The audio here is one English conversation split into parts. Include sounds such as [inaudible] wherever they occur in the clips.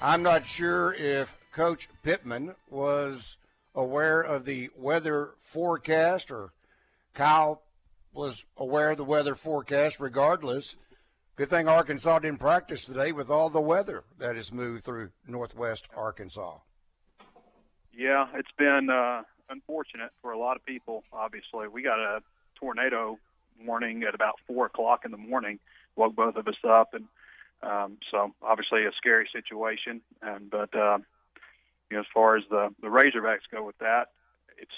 I'm not sure if Coach Pittman was aware of the weather forecast or Kyle was aware of the weather forecast regardless. Good thing Arkansas didn't practice today with all the weather that has moved through northwest Arkansas. Yeah, it's been uh, unfortunate for a lot of people, obviously. We got a tornado warning at about 4 o'clock in the morning, woke both of us up, and um, so obviously a scary situation. And but uh, you know, as far as the the Razorbacks go with that, it's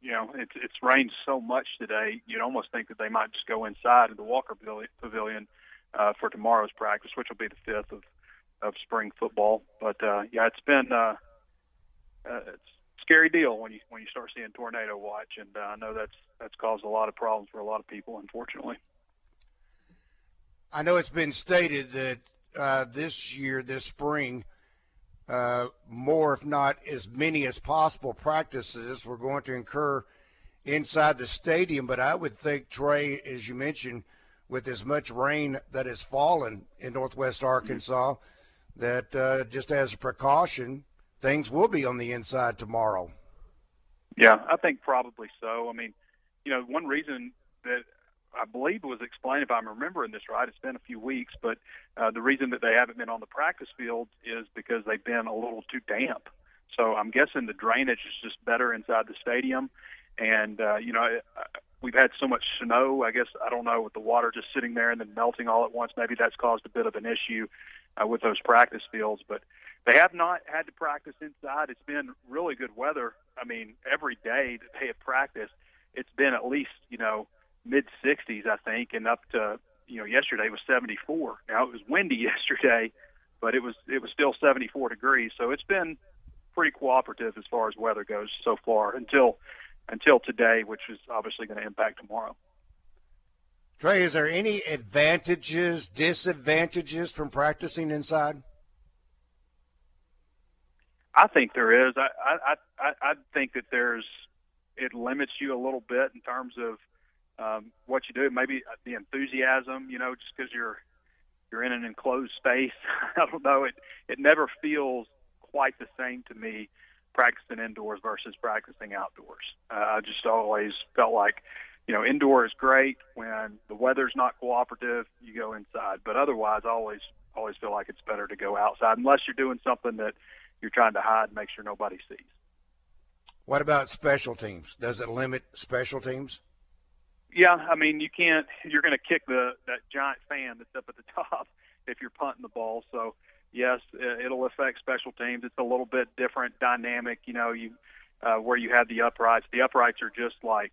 you know it's it's rained so much today. You'd almost think that they might just go inside in the Walker Pavilion uh, for tomorrow's practice, which will be the fifth of of spring football. But uh, yeah, it's been uh, uh, it's a scary deal when you when you start seeing tornado watch, and uh, I know that's that's caused a lot of problems for a lot of people, unfortunately. I know it's been stated that uh, this year, this spring, uh, more, if not as many as possible, practices we're going to incur inside the stadium. But I would think, Trey, as you mentioned, with as much rain that has fallen in northwest Arkansas, that uh, just as a precaution, things will be on the inside tomorrow. Yeah, I think probably so. I mean, you know, one reason that I believe was explained, if I'm remembering this right, it's been a few weeks, but uh, the reason that they haven't been on the practice field is because they've been a little too damp. So I'm guessing the drainage is just better inside the stadium. And, uh, you know, we've had so much snow, I guess, I don't know, with the water just sitting there and then melting all at once. Maybe that's caused a bit of an issue uh, with those practice fields. But they have not had to practice inside. It's been really good weather. I mean, every day that they have practiced, it's been at least, you know, mid 60s, I think, and up to you know yesterday was 74. Now it was windy [laughs] yesterday, but it was it was still 74 degrees. So it's been pretty cooperative as far as weather goes so far until until today, which is obviously going to impact tomorrow. Trey, is there any advantages, disadvantages from practicing inside? I think there is. I I I, I think that there's it limits you a little bit in terms of um, what you do. Maybe the enthusiasm, you know, just because you're you're in an enclosed space. [laughs] I don't know. It it never feels quite the same to me practicing indoors versus practicing outdoors. Uh, I just always felt like, you know, indoor is great when the weather's not cooperative. You go inside, but otherwise, I always always feel like it's better to go outside unless you're doing something that you're trying to hide and make sure nobody sees. What about special teams? Does it limit special teams? Yeah, I mean, you can't. You're going to kick the that giant fan that's up at the [laughs] top if you're punting the ball. So yes, it'll affect special teams. It's a little bit different dynamic. You know, you uh, where you have the uprights. The uprights are just like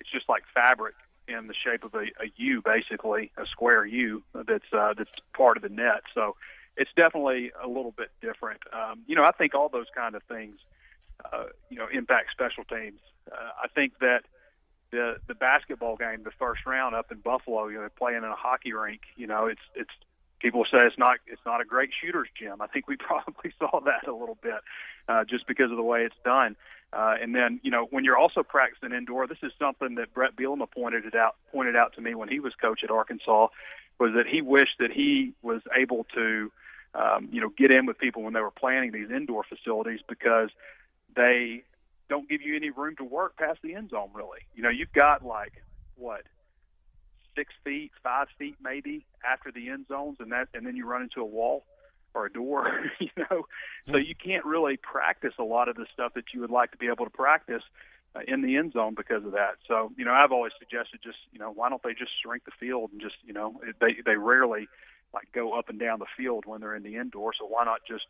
it's just like fabric in the shape of a, a U, basically a square U that's uh, that's part of the net. So it's definitely a little bit different. Um, you know, I think all those kind of things, uh, you know, impact special teams. Uh, I think that the the basketball game, the first round up in Buffalo, you know, playing in a hockey rink. You know, it's it's people say it's not it's not a great shooter's gym. I think we [laughs] probably saw that a little bit uh, just because of the way it's done. Uh, and then you know when you're also practicing indoor, this is something that Bret Bielema pointed it out pointed out to me when he was coach at Arkansas, was that he wished that he was able to um, you know get in with people when they were planning these indoor facilities because they don't give you any room to work past the end zone. Really, you know, you've got like what six feet, five feet maybe after the end zones, and that, and then you run into a wall or a door. [laughs] you know, so you can't really practice a lot of the stuff that you would like to be able to practice uh, in the end zone because of that. So, you know, I've always suggested just, you know, why don't they just shrink the field and just, you know, they they rarely like go up and down the field when they're in the indoor. So why not just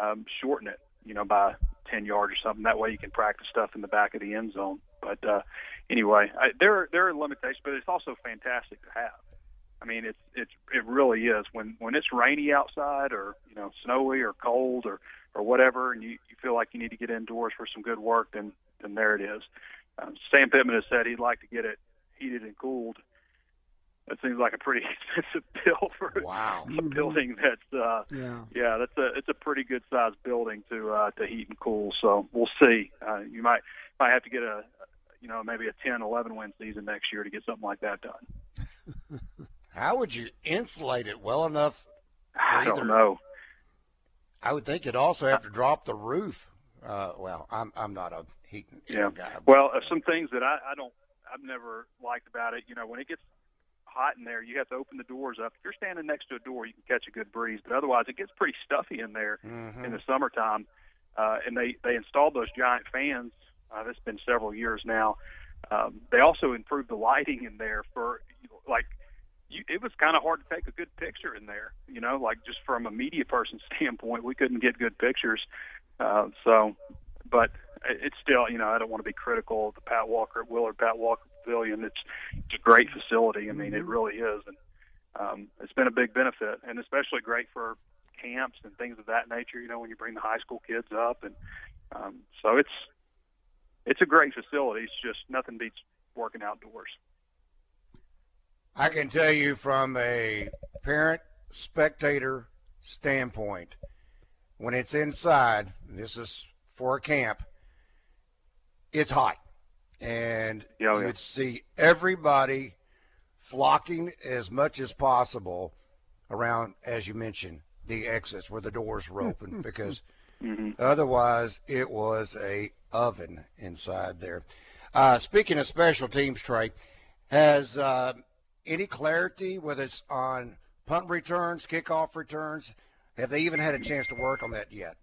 um, shorten it, you know, by 10 yards or something. That way you can practice stuff in the back of the end zone. But uh, anyway, I, there, there are limitations, but it's also fantastic to have. I mean, it's it's it really is when when it's rainy outside or you know snowy or cold or or whatever, and you you feel like you need to get indoors for some good work, then then there it is. Um, Sam Pittman has said he'd like to get it heated and cooled. That seems like a pretty [laughs] expensive bill for wow. a building that's uh Yeah. yeah that's a it's a pretty good sized building to uh to heat and cool so we'll see uh you might might have to get a you know maybe a 10 11 win season next year to get something like that done [laughs] How would you insulate it well enough? I either- don't know I would think you'd also have to drop the roof. Uh, well, I'm I'm not a heat Yeah. guy. Well, uh, some things that I, I don't, I've never liked about it. You know, when it gets hot in there, you have to open the doors up. If you're standing next to a door, you can catch a good breeze, but otherwise, it gets pretty stuffy in there Mhm. in the summertime. Uh, and they they installed those giant fans. Uh, that's been several years now. Um, they also improved the lighting in there for like. You, it was kind of hard to take a good picture in there, you know, like just from a media person [laughs] standpoint, we couldn't get good pictures. Uh, so, but it's still, you know, I don't want to be critical of the Pat Walker at Willard Pat Walker Pavilion. It's it's a great facility. I mean, it really is, and um, it's been a big benefit, and especially great for camps and things of that nature. You know, when you bring the high school kids up, and um, so it's it's a great facility. It's just nothing beats working outdoors. I can tell you from a parent spectator standpoint, when it's inside, this is for a camp, it's hot. And Yeah, oh, you yeah. would see everybody flocking as much as possible around, as you mentioned, the exits where the doors were open because otherwise it was a oven inside there. Uh, speaking of special teams, Trey, has uh, any clarity whether it's on punt returns, kickoff returns? Have they even had a chance to work on that yet?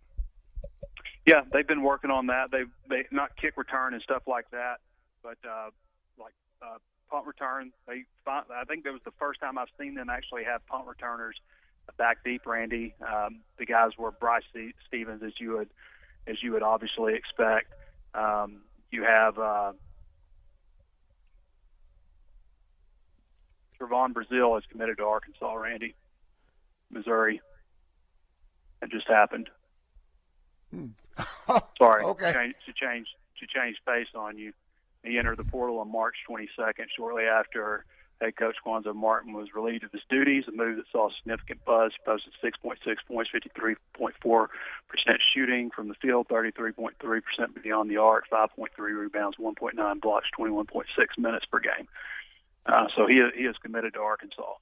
Yeah, they've been working on that. They they not kick return and stuff like that, but uh, like uh, punt return. They I think that was the first time I've seen them actually have punt returners back deep. Randy, um, the guys were Bryce Stephens, as you would as you would obviously expect. Um, you have uh, Trevon Brazile is committed to Arkansas. Randy, Missouri. It just happened. [laughs] Sorry, Okay. change, to change to change pace on you. He entered the portal on March 22nd, shortly after head coach Cuonzo Martin was relieved of his duties. A move that saw significant buzz. Posted 6.6 points, 53.4 percent shooting from the field, 33.3 percent beyond the arc, 5.3 rebounds, 1.9 blocks, 21.6 minutes per game. Uh, so he he is committed to Arkansas.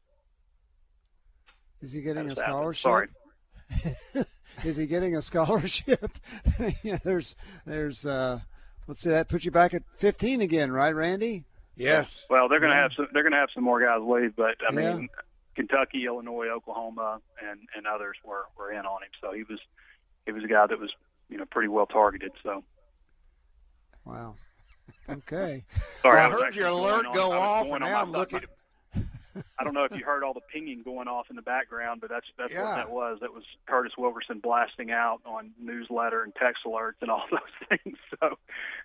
Is he getting a That's happened. scholarship? Sorry. [laughs] Is he getting a scholarship? [laughs] yeah, there's, there's, uh, let's see, that puts you back at 15 again, right, Randy? Yes. Well, they're going to Yeah. have some. They're going to have some more guys leave, but I Yeah. mean, Kentucky, Illinois, Oklahoma, and and others were were in on him. So he was he was a guy that was you know pretty well targeted. So Wow. Okay. [laughs] sorry, Well, I was heard your alert go off, and now I'm thought- looking. I don't know if you heard all the pinging going off in the background, but that's that's Yeah. what that was. That was Curtis Wilkerson blasting out on newsletter and text alerts and all [laughs] those things. So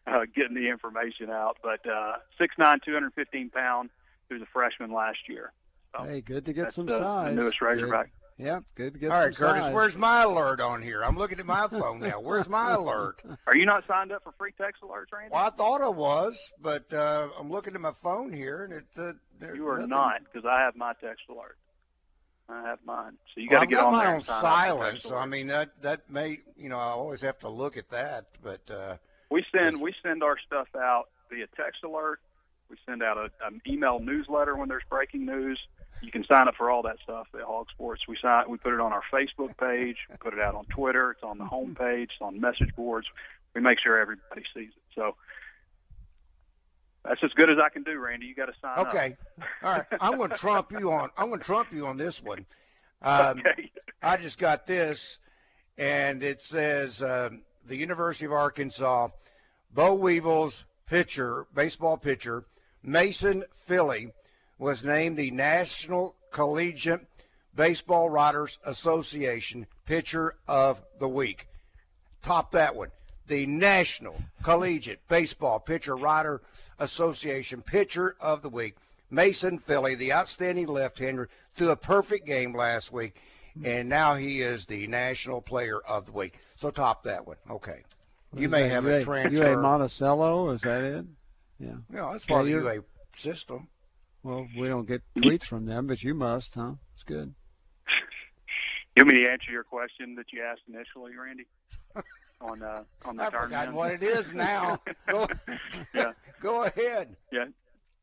uh, getting the information out. But uh, six nine, two hundred fifteen pound, who's a freshman last year. So Hey, good to get some the, size. the newest Razorback. Good. Yeah, good to get All some right, Curtis, size. where's my alert on here? I'm looking at my phone now. Where's my alert? [laughs] Are you not signed up for free text alerts, Randy? Well, I thought I was, but uh, I'm looking at my phone here, and it. Uh, there's You are nothing. not, because I have my text alert. I have mine. So you Well, got to get on mine there on and sign up for silent, text so I mean that that may you know I always have to look at that, but uh, we send we send our stuff out via text alert. We send out a, an email newsletter when there's breaking news. You can sign up for all that stuff at Hog Sports. We sign. We put it on our Facebook page. We put it out on Twitter. It's on the homepage. It's on message boards. We make sure everybody sees it. So that's as good as I can do, Randy. You got to sign up. okay, all right. [laughs] I'm going to trump you on. I'm going to trump you on this one. Um, Okay. I just got this, and it says um, the University of Arkansas, Boll Weevil's pitcher, baseball pitcher, Mason Philly, was named the National Collegiate Baseball Writers Association Pitcher of the Week. Top that one. The National Collegiate Baseball Pitcher Writer Association Pitcher of the Week. Mason Philly, the outstanding left-hander, threw a perfect game last week, and now he is the National Player of the Week. So top that one. Okay. You may have a transfer. UA Monticello, is that it? Yeah. No, that's part Yeah, of the you're- UA system. Well, we don't get tweets from them, but you must, huh? It's good. You want me to answer your question that you asked initially, Randy? [laughs] on uh, on the I've forgotten what it is now. [laughs] Go, Yeah. go ahead. Yeah.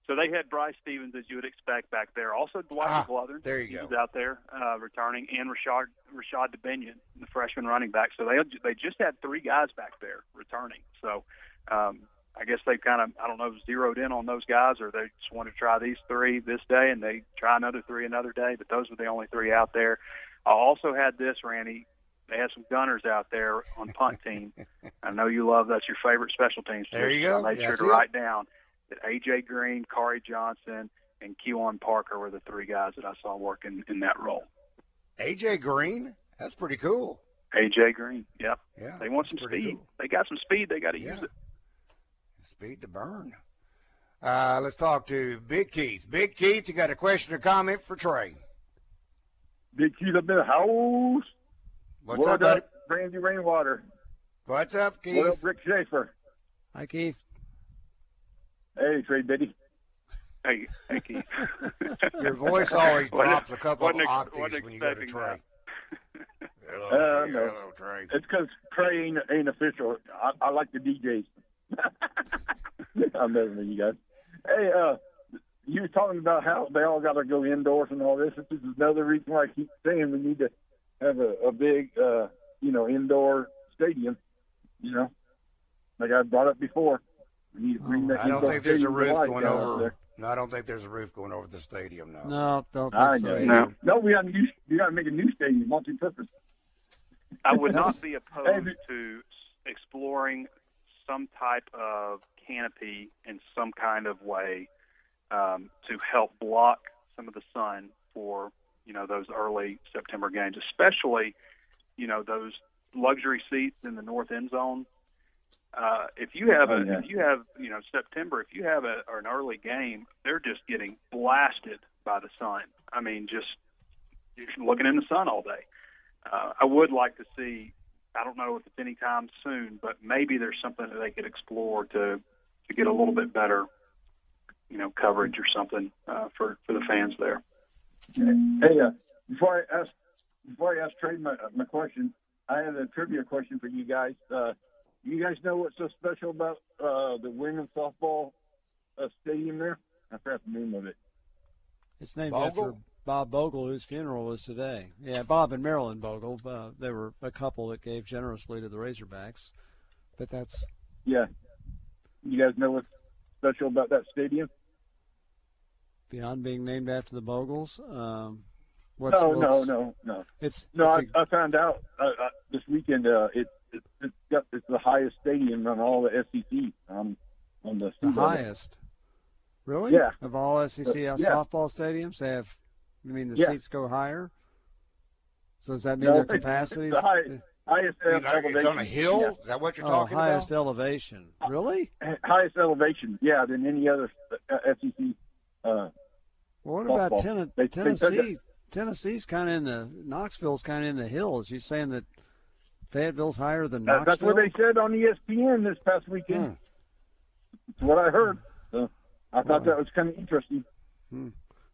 So they had Bryce Stephens, as you would expect, back there. Also, Dwight Ah, McLaughlin. there you he go. was out there uh, returning, and Rashod Rashod Dubinion, the freshman running back. So they they just had three guys back there returning. So um, I guess they've kind of I don't know zeroed in on those guys, or they just wanted to try these three this day, and they try another three another day. But those were the only three out there. I also had this, Randy. They had some gunners out there on punt [laughs] team. I know you love that's your favorite special teams. There you go. I made sure to it. write down that AJ Green, Corey Johnson, and Kewan Parker were the three guys that I saw working in that role. AJ Green. That's pretty cool. AJ Green, yep. Yeah. They want some speed. cool. They got some speed. They got to Yeah. use it. Speed to burn. Uh, let's talk to Big Keith. Big Keith, you got a question or comment for Trey? Big Keith up in the house. What's what up, buddy? up, Randy Rainwater? What's up, What up, Keith? Rick Schaefer? Hi, Keith. Hey, Trey Biddy. Hey, hey Keith. [laughs] Your voice always [laughs] drops a couple of ex- octaves when you go to Trey. Hello, Uh, Keith. no. hello, Trey. It's because Trey ain't, ain't official. I, I like the DJs. [laughs] I'm messing with you guys. Hey, uh, you were talking about how they all got to go indoors and all this. This is another reason why I keep saying we need to have a, a big, uh, you know, indoor stadium. You know, like I brought up before. We need to bring that I don't think there's a roof going over. there. No, I don't think there's a roof going over the stadium. No. No, don't think I so. know. No. No, we got to. We got to make a new stadium, multi-purpose. I would not be [laughs] opposed but- to exploring some type of canopy in some kind of way um, to help block some of the sun for you know those early September games, especially you know those luxury seats in the north end zone. Uh, if you have a, Oh, yeah. if you have, you know, September, if you have a, or an early game, they're just getting blasted by the sun. I mean, just you're looking in the sun all day. Uh, I would like to see. I don't know if it's anytime soon, but maybe there's something that they could explore to to get a little bit better, you know, coverage or something uh, for for the fans there. Hey, uh, before I ask before I ask Trey my, my question, I have a trivia question for you guys. Uh, you guys know what's so special about uh, the women's softball uh, stadium there? I forgot the name of it. It's named Bogle? after Bob Bogle, whose funeral was today. Yeah, Bob and Marilyn Bogle. Uh, they were a couple that gave generously to the Razorbacks. But that's Yeah. You guys know what's special about that stadium? beyond being named after the Bogles. Um, what's, no, no, what's- no, no. It's No, it's I, a- I found out uh, uh, this weekend. Uh, it, it it's got it's the highest stadium on all the SEC um, on the the highest. Really? Yeah. Of all SEC Uh, yeah. softball stadiums, they have. You mean the Yeah. seats go higher? So does that mean No, their capacity? it's the highest, highest You know, it's on a hill. Yeah. Is that what you're oh, talking highest about? Highest elevation. Really? highest elevation, yeah, than any other uh, SEC. Uh, Well, what about Ten- They- they Tennessee? Tennessee's kind of in the Knoxville's kind of in the hills. You saying that Fayetteville's higher than that- Knoxville? that's what they said on ESPN this past weekend. Hmm. That's what I heard. So I thought Wow. that was kind of interesting.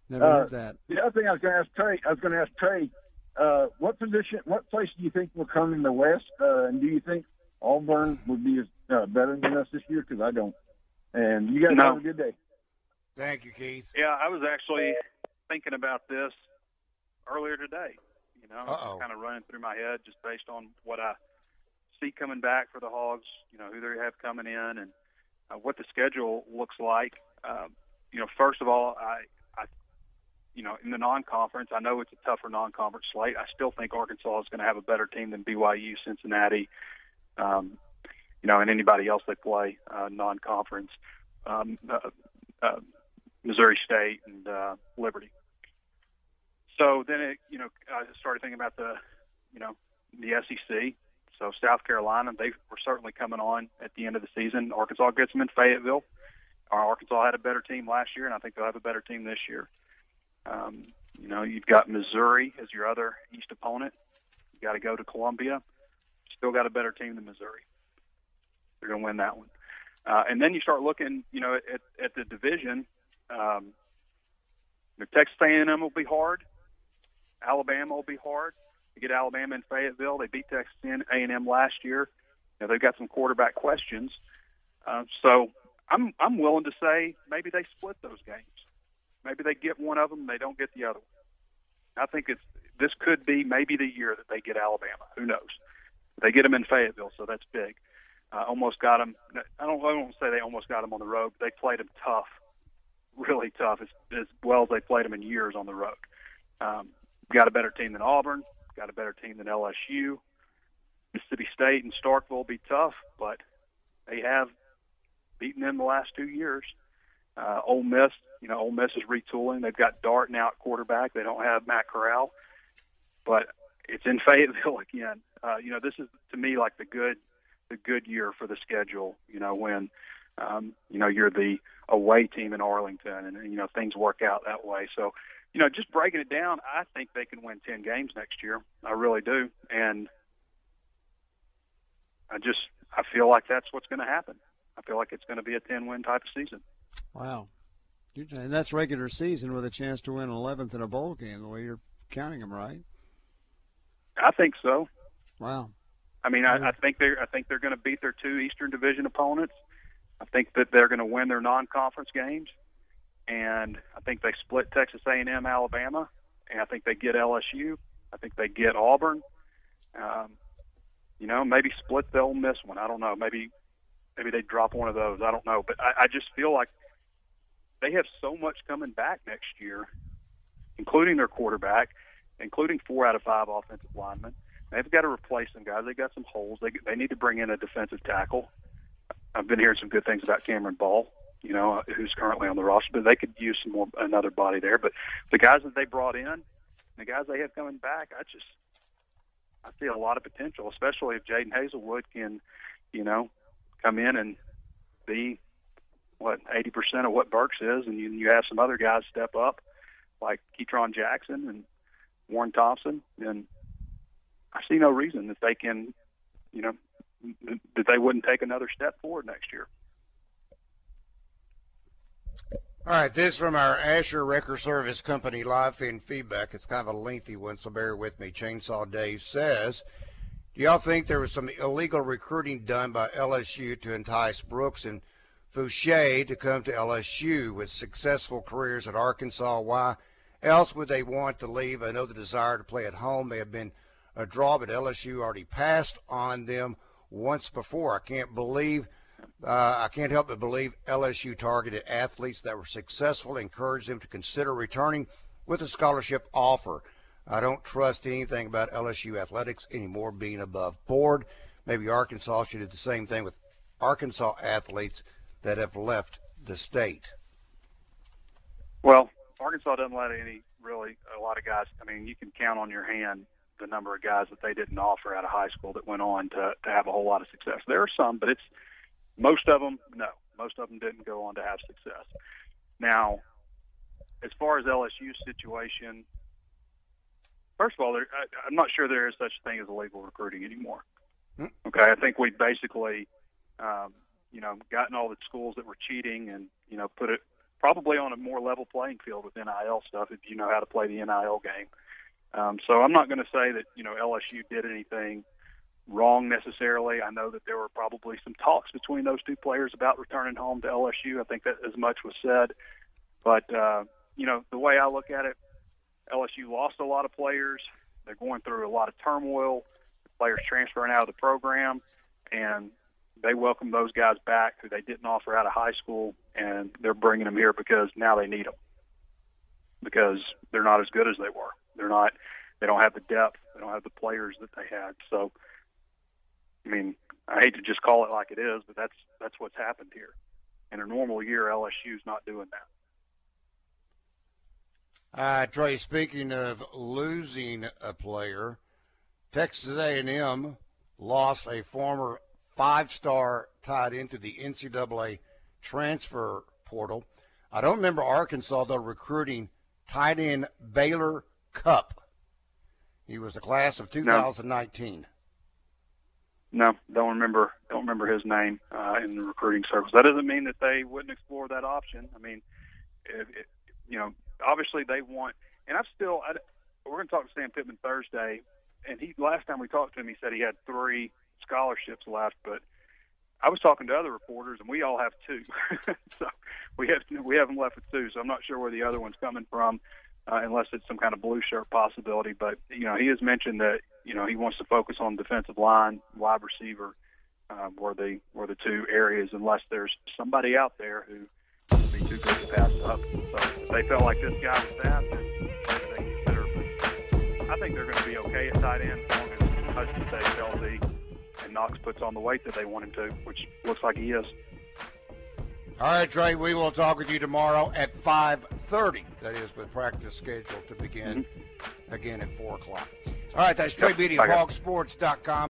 Never uh, heard that. The other thing I was going to ask Trey, I was going to ask Trey, uh, what position, what place do you think will come in the West? Uh, and do you think Auburn would be uh, better than us this year? Because I don't. And you guys No. have a good day. Thank you, Keith. Yeah, I was actually thinking about this earlier today. You know, Uh-oh. kind of running through my head just based on what I see coming back for the Hogs. You know, who they have coming in and uh, what the schedule looks like. Um, you know, first of all, I, I, you know, in the non-conference, I know it's a tougher non-conference slate. I still think Arkansas is going to have a better team than BYU, Cincinnati, um, you know, and anybody else they play uh, non-conference. Um, uh, uh, Missouri State and uh, Liberty. So then it, you know, I started thinking about the, you know, the SEC. So South Carolina, they were certainly coming on at the end of the season. Arkansas gets them in Fayetteville. Arkansas had a better team last year, and I think they'll have a better team this year. Um, you know, you've got Missouri as your other East opponent. You got to go to Columbia. Still got a better team than Missouri. They're going to win that one. Uh, and then you start looking, you know, at, at the division. Um, Texas A&M will be hard. Alabama will be hard. You get Alabama in Fayetteville. They beat Texas A&M last year. You know, they've got some quarterback questions. Uh, so I'm I'm willing to say maybe they split those games. Maybe they get one of them, and they don't get the other one. I think it's this could be maybe the year that they get Alabama. Who knows? They get them in Fayetteville, so that's big. Uh, almost got them. I don't. I don't say they almost got them on the road. But they played them tough, really tough, as, as well as they played them in years on the road. Um, got a better team than Auburn. Got a better team than LSU. Mississippi State and Starkville will be tough, but they have beaten them the last two years. Uh, Ole Miss, you know, Ole Miss is retooling. They've got Dart now at quarterback. They don't have Matt Corral, but it's in [laughs] Fayetteville again. Uh, you know, this is to me like the good, the good year for the schedule. You know, when um, you know you're the away team in Arlington, and you know things work out that way. So, you know, just breaking it down, I think they can win ten games next year. I really do, and I just I feel like that's what's going to happen. I feel like it's going to be a 10 win type of season. Wow. And that's regular season with a chance to win 11th in a bowl game, the way you're counting them, right? I think so. Wow. I mean, I, I think they're I think they're going to beat their two Eastern Division opponents. I think that they're going to win their non-conference games, and I think they split Texas A&M, Alabama, and I think they get LSU. I think they get Auburn. Um, you know, maybe split the Ole Miss one. I don't know. Maybe maybe they drop one of those. I don't know, but I, I just feel like they have so much coming back next year, including their quarterback, including four out of five offensive linemen. They've got to replace some guys. They got some holes. They they need to bring in a defensive tackle. I've been hearing some good things about Cameron Ball, you know, uh, who's currently on the roster, but they could use some more another body there. But the guys that they brought in, the guys they have coming back, I just I see a lot of potential, especially if Jadon Haselwood can, you know, come in and be what 80% of what Burks is, and you, you have some other guys step up like Ketron Jackson and Warren Thompson, and I see no reason that they can, you know, that they wouldn't take another step forward next year. All right, this from our Asher Wrecker Service Company live feed feedback. It's kind of a lengthy one, so bear with me. Chainsaw Dave says, do y'all think there was some illegal recruiting done by LSU to entice Brooks and Foucha to come to LSU with successful careers at Arkansas? Why else would they want to leave? I know the desire to play at home may have been a draw, but LSU already passed on them once before. I can't believe, uh, I can't help but believe LSU targeted athletes that were successful, encouraged them to consider returning with a scholarship offer. I don't trust anything about LSU athletics anymore being above board. Maybe Arkansas should do the same thing with Arkansas athletes that have left the state. Well, Arkansas doesn't let any really a lot of guys. I mean, you can count on your hand the number of guys that they didn't offer out of high school that went on to to have a whole lot of success. There are some, but it's most of them. No, most of them didn't go on to have success. Now, as far as LSU's situation, First of all, there, I, I'm not sure there is such a thing as illegal recruiting anymore. Hmm. Okay, I think we've basically, um, you know, gotten all the schools that were cheating and you know put it probably on a more level playing field with NIL stuff if you know how to play the NIL game. Um, so I'm not going to say that you know LSU did anything wrong necessarily. I know that there were probably some talks between those two players about returning home to LSU. I think that as much was said, but uh, you know the way I look at it, LSU lost a lot of players. They're going through a lot of turmoil. The Players transferring out of the program, and they welcome those guys back who they didn't offer out of high school, and they're bringing them here because now they need them because they're not as good as they were. They're not. They don't have the depth. They don't have the players that they had. So, I mean, I hate to just call it like it is, but that's that's what's happened here. In a normal year, LSU's not doing that. Uh, Trey, speaking of losing a player, Texas A&M lost a former five-star tied into the NCAA transfer portal. I don't remember Arkansas though recruiting tight end Baylor Cupp. He was the class of 2019. No, don't remember. Don't remember his name uh, in the recruiting service. That doesn't mean that they wouldn't explore that option. I mean, if, if, you know, obviously they want. And I've still. I, we're going to talk to Sam Pittman Thursday, and he last time we talked to him, he said he had three scholarships left, but I was talking to other reporters, and we all have two. [laughs] so we have we have them left with two. So I'm not sure where the other one's coming from, uh, unless it's some kind of blue shirt possibility. But you know, he has mentioned that you know he wants to focus on defensive line, wide receiver, uh, were the were the two areas, unless there's somebody out there who would be too good to pass up. So if they felt like this guy was that, then they consider. But I think they're going to be okay at tight end as long as Hudson stays healthy and Knox puts on the weight that they want him to, which looks like he is. All right, Trey, we will talk with you tomorrow at 5.30. That is with practice scheduled to begin mm-hmm. again at 4 o'clock. All right, that's Trey Yep, Biddy hogsports.com.